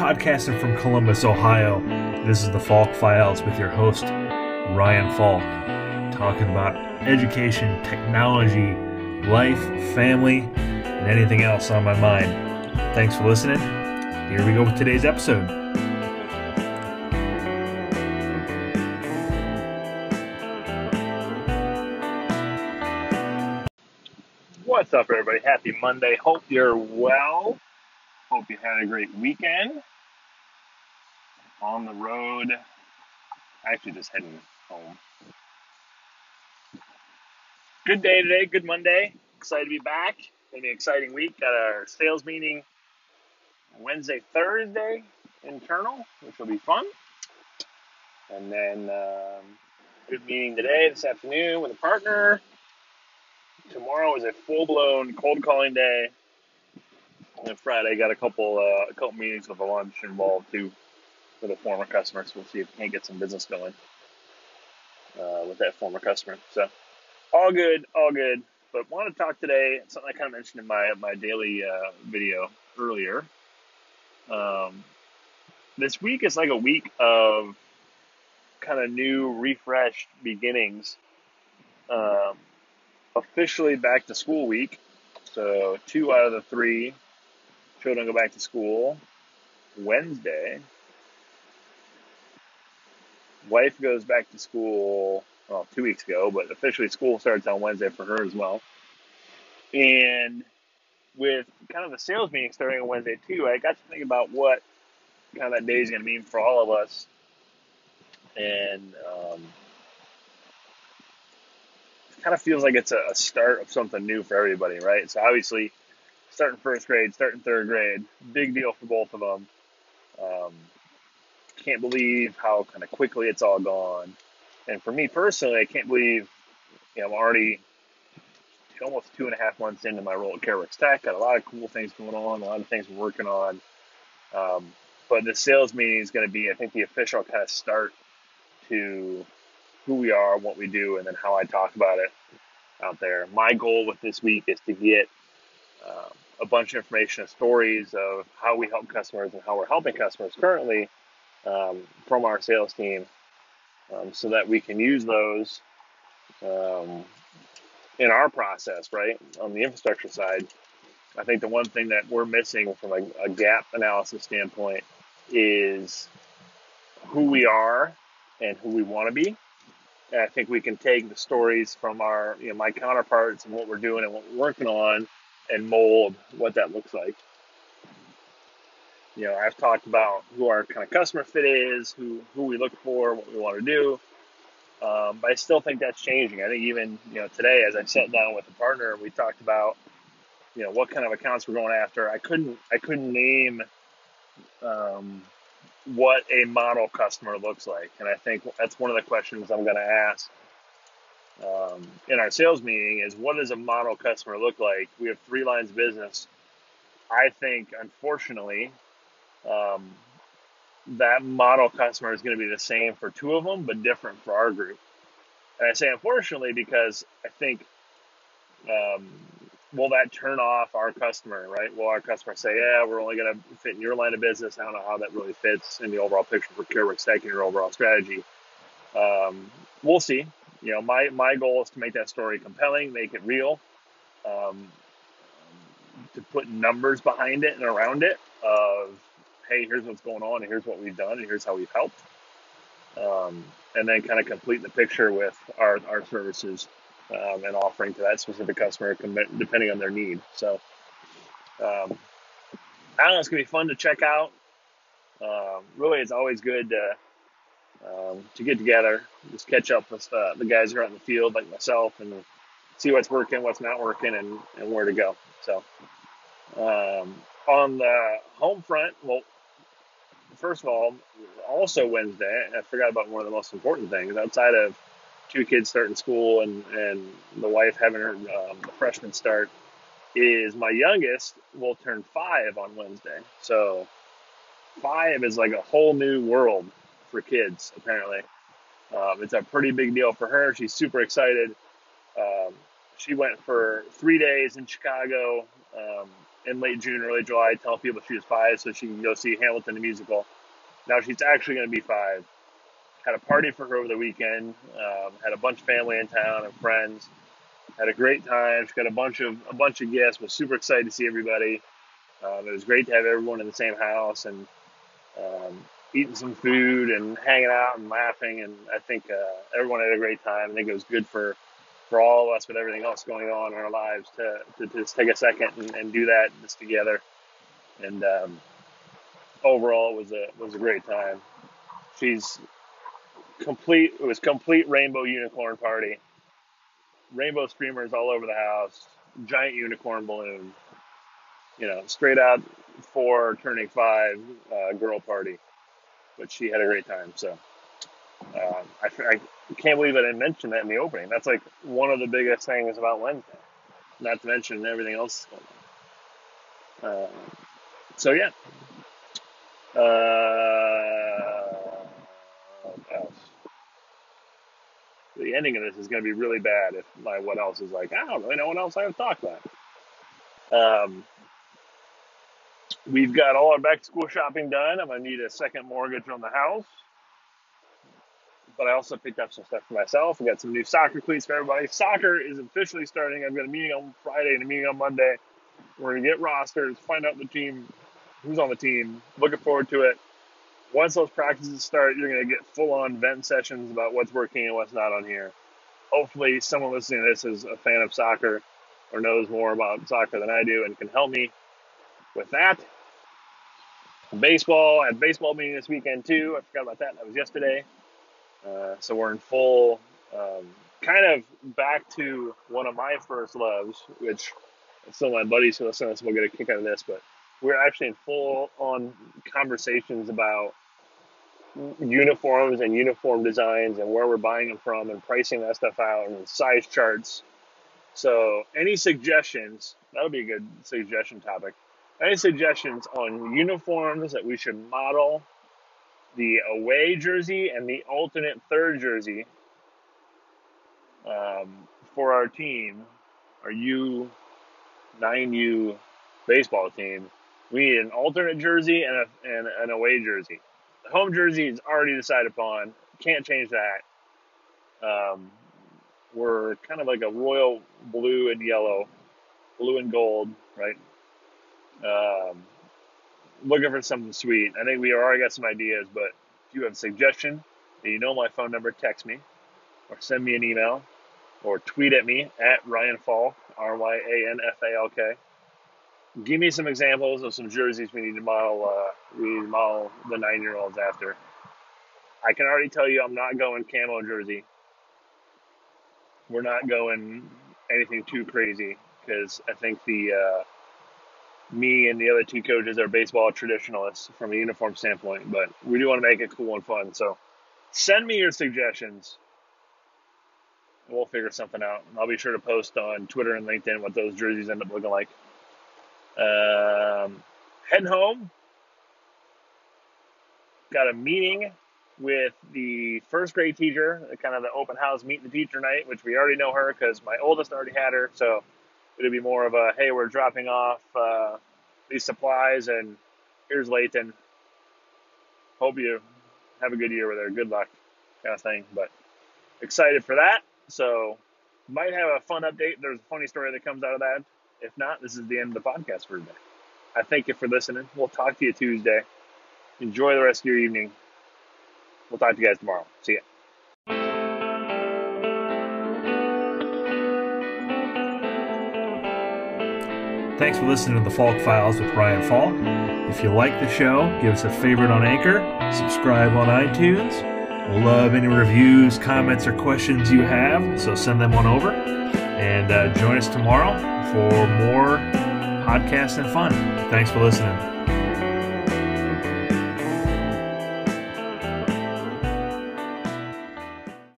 Podcasting from Columbus, Ohio, this is the Falk Files with your host, Ryan Falk, talking about education, technology, life, family, and anything else on my mind. Thanks for listening. Here we go with today's episode. What's up, everybody? Happy Monday. Hope you're well. Hope you had a great weekend. On the road. Actually, just heading home. Good day today. Good Monday. Excited to be back. Gonna be an exciting week. Got our sales meeting Wednesday, Thursday, internal, which will be fun. And then um, good meeting today, this afternoon with a partner. Tomorrow is a full blown cold calling day. And Friday, got a couple uh, a couple meetings with a lunch involved too with a former customer. So we'll see if we can't get some business going uh, with that former customer. So all good, all good. But want to talk today something I kind of mentioned in my my daily uh, video earlier. Um, this week is like a week of kind of new, refreshed beginnings. Um, officially back to school week. So two out of the three children go back to school Wednesday. Wife goes back to school well two weeks ago, but officially school starts on Wednesday for her as well. And with kind of the sales meeting starting on Wednesday too, I got to think about what kind of that day is going to mean for all of us. And um, it kind of feels like it's a, a start of something new for everybody, right? So obviously, starting first grade, starting third grade, big deal for both of them. Um, can't believe how kind of quickly it's all gone. And for me personally, I can't believe, you know, I'm already almost two and a half months into my role at CareWorks Tech. Got a lot of cool things going on, a lot of things we're working on. Um, but the sales meeting is going to be, I think, the official kind of start to who we are, what we do, and then how I talk about it out there. My goal with this week is to get um, a bunch of information and stories of how we help customers and how we're helping customers currently um, from our sales team um, so that we can use those um, in our process, right? On the infrastructure side, I think the one thing that we're missing from a, a gap analysis standpoint is who we are and who we want to be and I think we can take the stories from our, you know, my counterparts and what we're doing and what we're working on and mold what that looks like. You know, I've talked about who our kind of customer fit is, who, who we look for, what we want to do. Um, but I still think that's changing. I think even, you know, today as I sat down with a partner, we talked about, you know, what kind of accounts we're going after. I couldn't, I couldn't name, um, what a model customer looks like. And I think that's one of the questions I'm going to ask um, in our sales meeting is what does a model customer look like? We have three lines of business. I think, unfortunately, um, that model customer is going to be the same for two of them, but different for our group. And I say unfortunately because I think um, will that turn off our customer, right? Will our customer say, yeah, we're only going to fit in your line of business? I don't know how that really fits in the overall picture for CareWorks and your overall strategy. Um, we'll see. You know, my, my goal is to make that story compelling, make it real, um, to put numbers behind it and around it of, hey, here's what's going on, and here's what we've done, and here's how we've helped. Um, and then kind of complete the picture with our, our services um, and offering to that specific customer depending on their need. So, um, I don't know, it's gonna be fun to check out. Um, really, it's always good to um, to get together, just catch up with uh, the guys who are out in the field, like myself, and see what's working, what's not working, and, and where to go. So, um, on the home front, well, first of all, also Wednesday, I forgot about one of the most important things outside of two kids starting school and, and the wife having her um, freshman start is my youngest will turn five on Wednesday. So five is like a whole new world for kids, apparently. Um, it's a pretty big deal for her. She's super excited. Um, she went for three days in Chicago um, in late June, early July, telling people she was five so she can go see Hamilton the musical. Now she's actually going to be five. Had a party for her over the weekend. Um, had a bunch of family in town and friends. Had a great time. She got a bunch of a bunch of guests. Was super excited to see everybody. Um, it was great to have everyone in the same house and um, eating some food and hanging out and laughing. And I think uh, everyone had a great time. I think it was good for for all of us with everything else going on in our lives to, to, just take a second and, and do that just together. And um, overall, it was a was a great time. She's complete. It was complete rainbow unicorn party. Rainbow streamers all over the house. Giant unicorn balloon. You know, straight out for turning five uh, girl party. But she had a great time. So um, I, I can't believe I didn't mention that in the opening. That's like one of the biggest things about Wednesday. Not to mention everything else going on. Uh, so yeah. Uh, what else? The ending of this is going to be really bad if my what else is like I don't really know what else I have to talk about. Um, we've got all our back to school shopping done. I'm going to need a second mortgage on the house but I also picked up some stuff for myself. We got some new soccer cleats for everybody. Soccer is officially starting. I've got a meeting on Friday and a meeting on Monday. We're gonna get rosters, find out the team, who's on the team. Looking forward to it. Once those practices start, you're gonna get full on vent sessions about what's working and what's not on here. Hopefully, someone listening to this is a fan of soccer or knows more about soccer than I do and can help me with that. Baseball, I had baseball meeting this weekend too. I forgot about that. That was yesterday. Uh, so we're in full, um, kind of back to one of my first loves, which some of my buddies who listen to this will get a kick out of this, but we're actually in full on conversations about uniforms and uniform designs and where we're buying them from and pricing that stuff out and size charts. So, any suggestions? That'll be a good suggestion topic. Any suggestions on uniforms that we should model the away jersey and the alternate third jersey um, for our team, our U, 9U baseball team. We need an alternate jersey and, a, and an away jersey. The home jersey is already decided upon. Can't change that. Um, we're kind of like a royal blue and yellow, blue and gold, right? Um, looking for something sweet. I think we already got some ideas, but if you have a suggestion, you know my phone number, text me or send me an email or tweet at me at Ryan Falk, R Y A N F A L K. Give me some examples of some jerseys we need to model. Uh, we need to model the nine-year-olds after. I can already tell you, I'm not going camo jersey. We're not going anything too crazy because I think the uh, me and the other two coaches are baseball traditionalists from a uniform standpoint, but we do want to make it cool and fun. So send me your suggestions. We'll figure something out. I'll be sure to post on Twitter and LinkedIn what those jerseys end up looking like. Um, heading home. Got a meeting with the first grade teacher, kind of the open house meet the teacher night, which we already know her because my oldest already had her. So it'll be more of a hey, we're dropping off uh, these supplies, and here's Layton. Hope you have a good year with her. Good luck, kind of thing. But excited for that. So might have a fun update. There's a funny story that comes out of that. If not, this is the end of the podcast for today. I thank you for listening. We'll talk to you Tuesday. Enjoy the rest of your evening. We'll talk to you guys tomorrow. See ya. Thanks for listening to the Falk Files with Ryan Falk. If you like the show, give us a favorite on Anchor, subscribe on iTunes. We'll love any reviews, comments, or questions you have, so send them on over. And uh, join us tomorrow for more podcasts and fun. Thanks for listening.